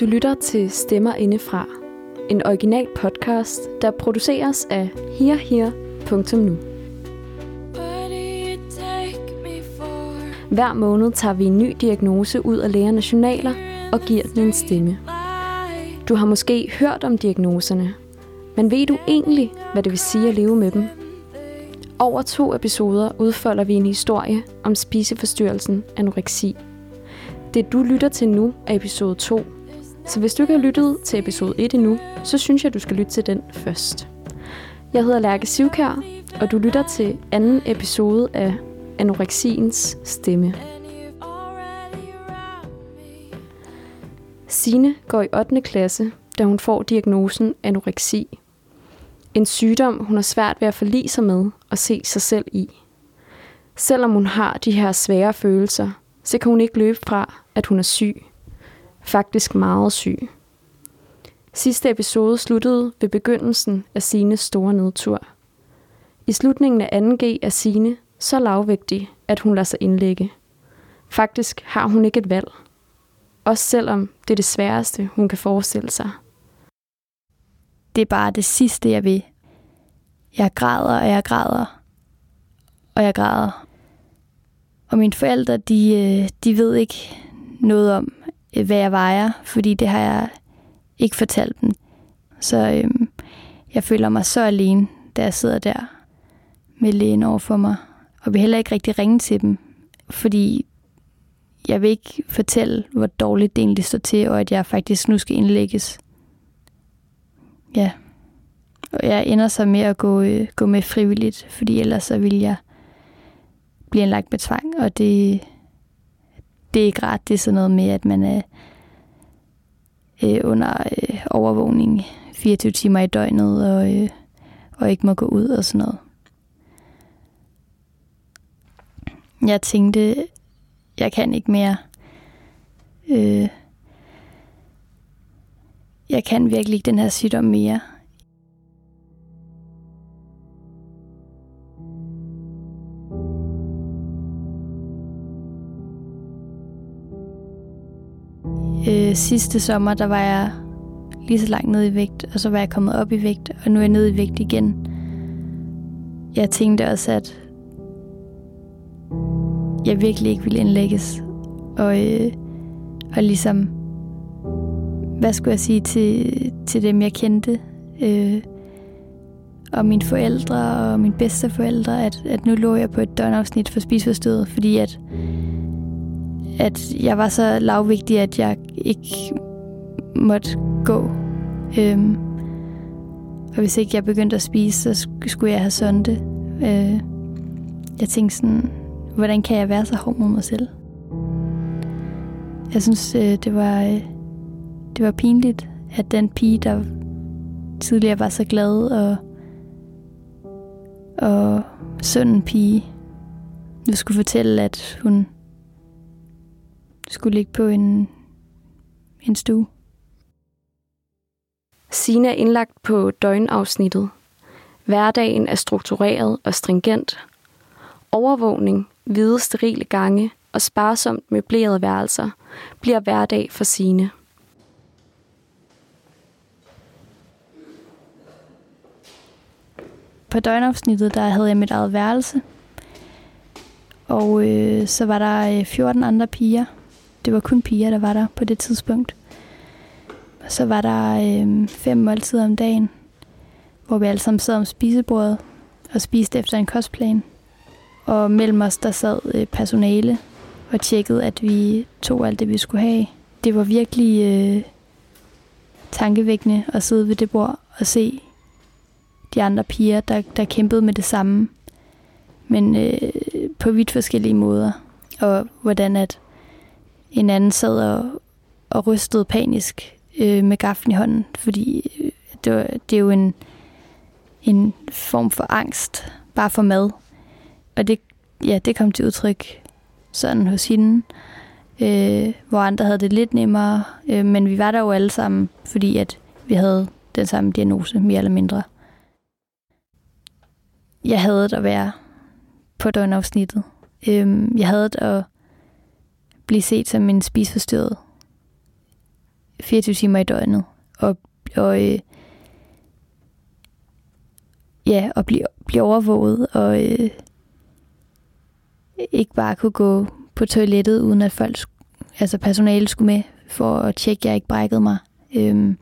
Du lytter til Stemmer Indefra, en original podcast, der produceres af herher.nu. Hver måned tager vi en ny diagnose ud af lægernes journaler og giver den en stemme. Du har måske hørt om diagnoserne, men ved du egentlig, hvad det vil sige at leve med dem? Over to episoder udfolder vi en historie om spiseforstyrrelsen anoreksi. Det du lytter til nu er episode 2, så hvis du ikke har lyttet til episode 1 endnu, så synes jeg, du skal lytte til den først. Jeg hedder Lærke Sivkær, og du lytter til anden episode af Anoreksiens Stemme. Sine går i 8. klasse, da hun får diagnosen anoreksi. En sygdom, hun har svært ved at forlige sig med og se sig selv i. Selvom hun har de her svære følelser, så kan hun ikke løbe fra, at hun er syg. Faktisk meget syg. Sidste episode sluttede ved begyndelsen af Sines store nedtur. I slutningen af 2G er Sine så lavvægtig, at hun lader sig indlægge. Faktisk har hun ikke et valg. Også selvom det er det sværeste, hun kan forestille sig. Det er bare det sidste, jeg vil. Jeg græder, og jeg græder. Og jeg græder. Og mine forældre, de, øh, de ved ikke noget om, Øh, hvad jeg vejer, fordi det har jeg ikke fortalt dem. Så øhm, jeg føler mig så alene, da jeg sidder der med lægen over for mig. Og vil heller ikke rigtig ringe til dem, fordi jeg vil ikke fortælle, hvor dårligt det egentlig står til, og at jeg faktisk nu skal indlægges. Ja. Og jeg ender så med at gå, øh, gå med frivilligt, fordi ellers så vil jeg blive indlagt med tvang, og det, det er ikke ret. Det er sådan noget med, at man er øh, under øh, overvågning 24 timer i døgnet, og, øh, og ikke må gå ud og sådan noget. Jeg tænkte, jeg kan ikke mere. Øh, jeg kan virkelig ikke den her sygdom mere. Øh, sidste sommer, der var jeg lige så langt ned i vægt, og så var jeg kommet op i vægt, og nu er jeg nede i vægt igen. Jeg tænkte også, at jeg virkelig ikke ville indlægges. Og, øh, og ligesom, hvad skulle jeg sige til, til dem, jeg kendte, øh, og mine forældre og mine bedsteforældre, at, at nu lå jeg på et døgnafsnit for spiseforstyrret, fordi at, at jeg var så lavvigtig, at jeg ikke måtte gå. Øhm, og hvis ikke jeg begyndte at spise, så skulle jeg have sonde. Øh, jeg tænkte sådan, hvordan kan jeg være så hård mod mig selv? Jeg synes, øh, det var, øh, det var pinligt, at den pige, der tidligere var så glad og, og søn pige, nu skulle fortælle, at hun skulle ligge på en, en stue. Sina er indlagt på døgnafsnittet. Hverdagen er struktureret og stringent. Overvågning, hvide sterile gange og sparsomt møblerede værelser bliver hverdag for Sine. På døgnafsnittet der havde jeg mit eget værelse, og øh, så var der 14 øh, andre piger. Det var kun piger, der var der på det tidspunkt. Så var der øh, fem måltider om dagen, hvor vi alle sammen sad om spisebordet og spiste efter en kostplan. Og mellem os, der sad øh, personale og tjekkede, at vi tog alt det, vi skulle have. Det var virkelig øh, tankevækkende at sidde ved det bord og se de andre piger, der, der kæmpede med det samme, men øh, på vidt forskellige måder. Og hvordan at en anden sad og, og rystede panisk øh, med gaffen i hånden, fordi øh, det, var, det er jo en, en form for angst, bare for mad. Og det, ja, det kom til udtryk sådan hos hende, øh, hvor andre havde det lidt nemmere, øh, men vi var der jo alle sammen, fordi at vi havde den samme diagnose, mere eller mindre. Jeg havde at være på døgnafsnittet. Øh, jeg havde at blive set som en spisforstyrret 24 timer i døgnet. Og, og øh, ja, og blive, blive overvåget, og øh, ikke bare kunne gå på toilettet, uden at folk, altså personale skulle med, for at tjekke, at jeg ikke brækkede mig. Øhm,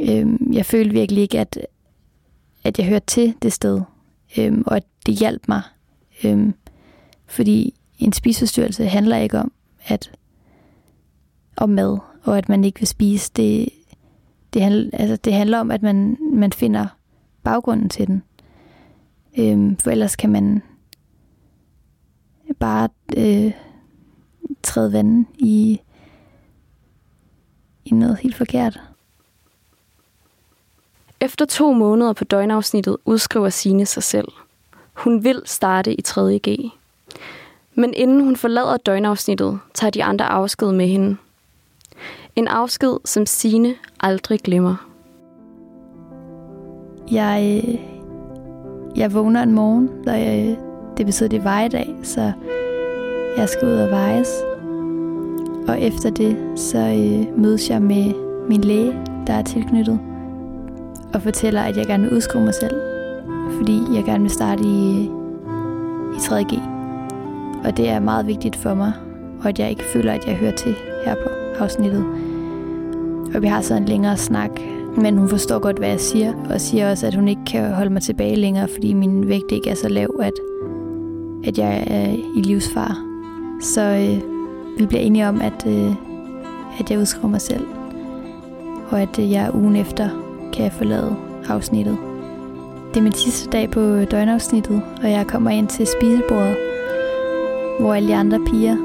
øhm, jeg følte virkelig ikke, at, at jeg hørte til det sted, øhm, og at det hjalp mig. Øhm, fordi en spiseforstyrrelse handler ikke om, at om mad, og at man ikke vil spise. Det, det, handler, altså, det handler om, at man, man finder baggrunden til den. Øhm, for ellers kan man bare øh, træde vandet i, i noget helt forkert. Efter to måneder på døgnafsnittet udskriver Sine sig selv. Hun vil starte i 3.G. Men inden hun forlader døgnafsnittet, tager de andre afsked med hende. En afsked, som Sine aldrig glemmer. Jeg, øh, jeg vågner en morgen, og jeg, øh, det betyder, det er vejedag, så jeg skal ud og vejes. Og efter det, så øh, mødes jeg med min læge, der er tilknyttet, og fortæller, at jeg gerne vil udskrive mig selv, fordi jeg gerne vil starte i, øh, i 3.G. Og det er meget vigtigt for mig, og at jeg ikke føler, at jeg hører til her på afsnittet. Og vi har så en længere snak, men hun forstår godt, hvad jeg siger, og siger også, at hun ikke kan holde mig tilbage længere, fordi min vægt ikke er så lav, at, at jeg er i livsfar. Så øh, vi bliver enige om, at, øh, at jeg udskriver mig selv, og at øh, jeg ugen efter kan jeg forlade afsnittet. Det er min sidste dag på døgnafsnittet, og jeg kommer ind til spisebordet, hvor alle de andre piger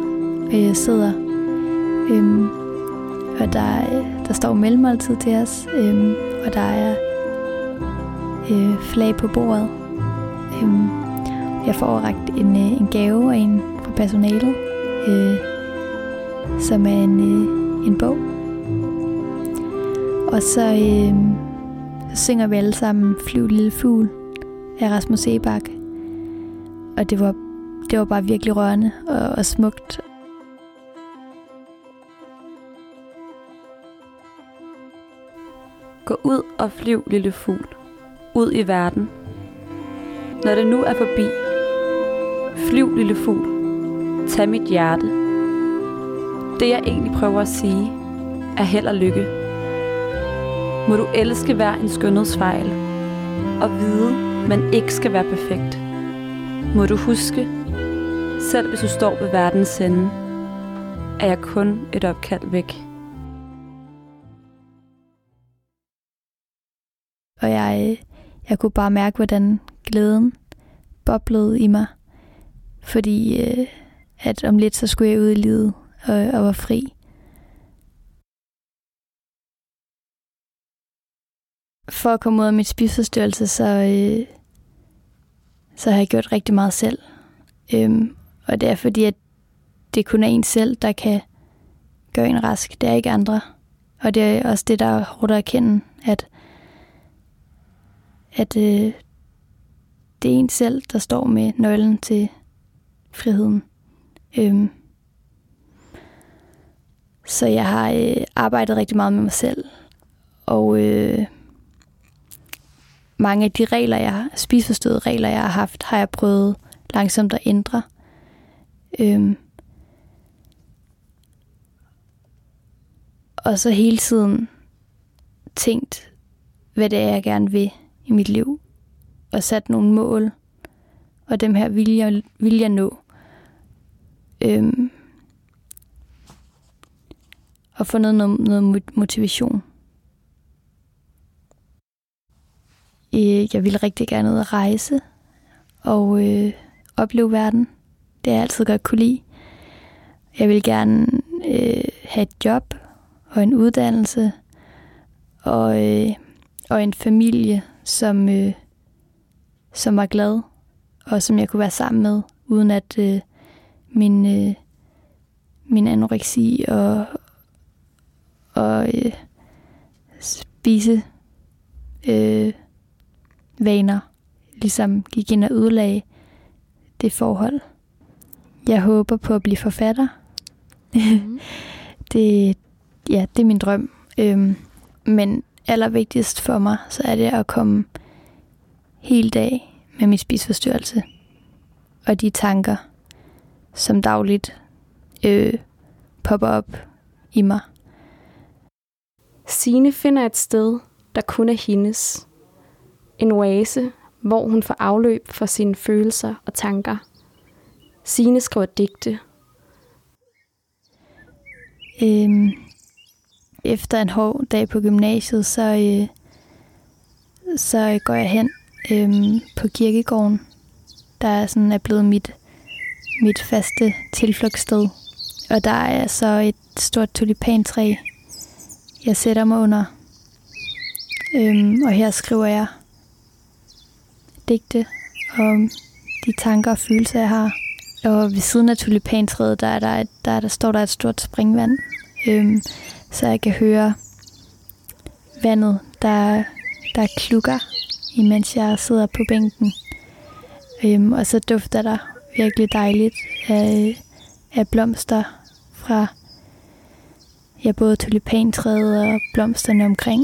øh, sidder. Øhm, og der, der står mellemmåltid til os, øhm, og der er øh, flag på bordet. Øhm, jeg får overragt en, øh, en gave af en fra personalet, øh, som er en, øh, en bog. Og så, øh, så synger vi alle sammen Flyv lille fugl af Rasmus Sebak. Og det var, det var bare virkelig rørende og, og smukt Gå ud og flyv, lille fugl. Ud i verden. Når det nu er forbi. Flyv, lille fugl. Tag mit hjerte. Det jeg egentlig prøver at sige, er held og lykke. Må du elske hver en skønhedsfejl. Og vide, man ikke skal være perfekt. Må du huske, selv hvis du står ved verdens ende, er jeg kun et opkald væk. Og jeg, jeg kunne bare mærke, hvordan glæden boblede i mig. Fordi øh, at om lidt, så skulle jeg ud i livet og, og var fri. For at komme ud af mit spiseforstyrrelse, så, øh, så har jeg gjort rigtig meget selv. Øhm, og det er fordi, at det kun er en selv, der kan gøre en rask. Det er ikke andre. Og det er også det, der er hårdt at erkende, at at øh, det er en selv, der står med nøglen til friheden. Øhm. Så jeg har øh, arbejdet rigtig meget med mig selv, og øh, mange af de regler, jeg har, spiseforståede regler, jeg har haft, har jeg prøvet langsomt at ændre. Øhm. Og så hele tiden tænkt, hvad det er, jeg gerne vil i mit liv, og sat nogle mål, og dem her vil jeg, vil jeg nå. Øhm, og få noget, noget motivation. Øh, jeg vil rigtig gerne ud at rejse og øh, opleve verden. Det er jeg altid godt kunne lide. Jeg vil gerne øh, have et job og en uddannelse og, øh, og en familie, som, øh, som var glad, og som jeg kunne være sammen med, uden at øh, min, øh, min anoreksi og, og øh, spise øh, vaner ligesom gik ind og ødelagde det forhold. Jeg håber på at blive forfatter. Mm. det, ja, det er min drøm. Øhm, men allervigtigst for mig, så er det at komme hele dag med min spisforstyrrelse. Og de tanker, som dagligt øh, popper op i mig. Sine finder et sted, der kun er hendes. En oase, hvor hun får afløb for sine følelser og tanker. Sine skriver digte. Øhm, efter en hård dag på gymnasiet, så, øh, så øh, går jeg hen øhm, på kirkegården, der sådan er blevet mit, mit faste tilflugtssted. Og der er så et stort tulipantræ, jeg sætter mig under. Øhm, og her skriver jeg digte om de tanker og følelser, jeg har. Og ved siden af tulipantræet, der, er der, et, der, der står der et stort springvand. Øhm, så jeg kan høre vandet, der, der klukker, imens jeg sidder på bænken. Øhm, og så dufter der virkelig dejligt af, af blomster fra ja, både tulipantræet og blomsterne omkring.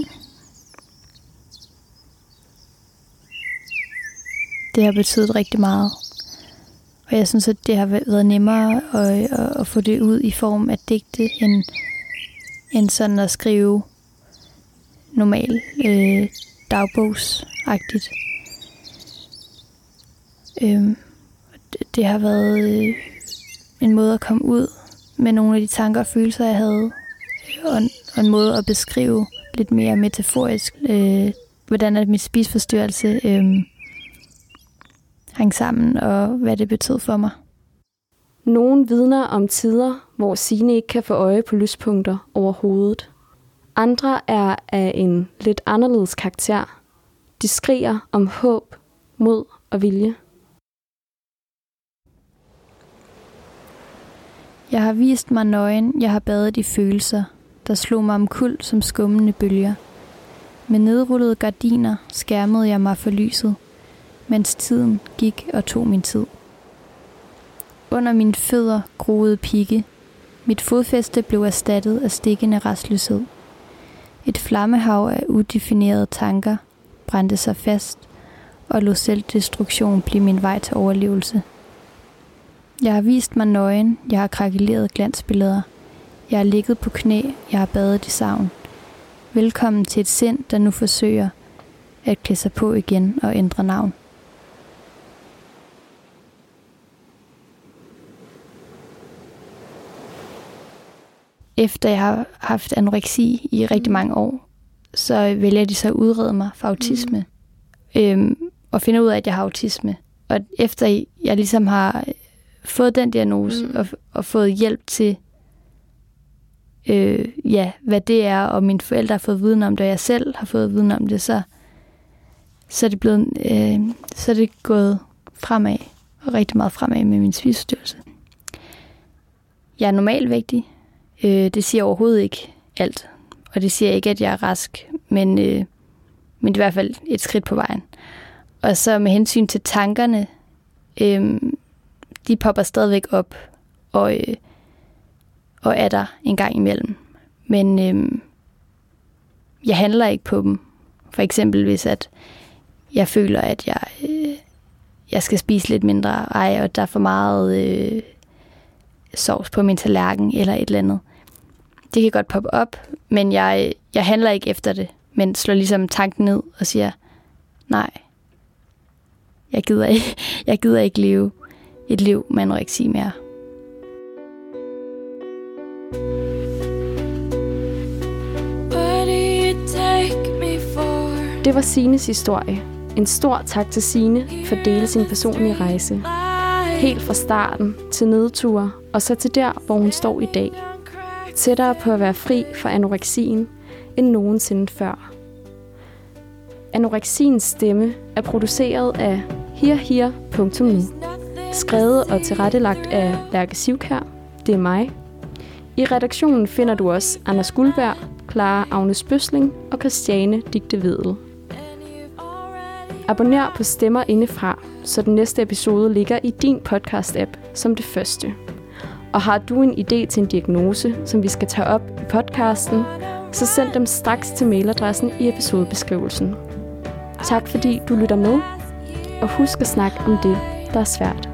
Det har betydet rigtig meget. Og jeg synes, at det har været nemmere at, at, at få det ud i form af digte, end, end sådan at skrive normal øh, dagbogsagtigt. Øhm, det, det har været øh, en måde at komme ud med nogle af de tanker og følelser, jeg havde, og, og en måde at beskrive lidt mere metaforisk, øh, hvordan at mit spisforstyrrelse øh, hang sammen, og hvad det betød for mig. Nogle vidner om tider, hvor Sine ikke kan få øje på lyspunkter overhovedet. Andre er af en lidt anderledes karakter. De skriger om håb, mod og vilje. Jeg har vist mig nøgen, jeg har badet i følelser, der slog mig omkuld som skummende bølger. Med nedrullede gardiner skærmede jeg mig for lyset, mens tiden gik og tog min tid. Under mine fødder groede pigge. Mit fodfæste blev erstattet af stikkende restløshed. Et flammehav af udefinerede tanker brændte sig fast og lod selvdestruktion blive min vej til overlevelse. Jeg har vist mig nøgen, jeg har krakeleret glansbilleder. Jeg har ligget på knæ, jeg har badet i savn. Velkommen til et sind, der nu forsøger at klæde sig på igen og ændre navn. Efter jeg har haft anoreksi i rigtig mm. mange år, så vælger de så at udrede mig for autisme. Mm. Øhm, og finder ud af, at jeg har autisme. Og efter jeg ligesom har fået den diagnose mm. og, og fået hjælp til, øh, ja, hvad det er, og mine forældre har fået viden om det, og jeg selv har fået viden om det, så, så er det blevet, øh, så er det gået fremad, og rigtig meget fremad med min spiseforstyrrelse. Jeg er normalvægtig. Øh, det siger overhovedet ikke alt, og det siger ikke, at jeg er rask, men, øh, men det er i hvert fald et skridt på vejen. Og så med hensyn til tankerne, øh, de popper stadigvæk op og, øh, og er der en gang imellem. Men øh, jeg handler ikke på dem. For eksempel hvis at jeg føler, at jeg, øh, jeg skal spise lidt mindre, ej, og der er for meget øh, sovs på min tallerken eller et eller andet. Det kan godt poppe op, men jeg, jeg handler ikke efter det, men slår ligesom tanken ned og siger, nej, jeg gider ikke, jeg gider ikke leve et liv med anoreksi mere. Det var Sines historie. En stor tak til Sine for at dele sin personlige rejse. Helt fra starten til nedture, og så til der, hvor hun står i dag. Tættere på at være fri for anoreksien end nogensinde før. Anoreksiens stemme er produceret af hirhir.nu. Skrevet og tilrettelagt af Lærke Sivkær. Det er mig. I redaktionen finder du også Anders Guldberg, Clara Agnes Bøsling og Christiane Digte Vedel. Abonner på Stemmer Indefra, så den næste episode ligger i din podcast-app som det første. Og har du en idé til en diagnose, som vi skal tage op i podcasten, så send dem straks til mailadressen i episodebeskrivelsen. Tak fordi du lytter med, og husk at snakke om det, der er svært.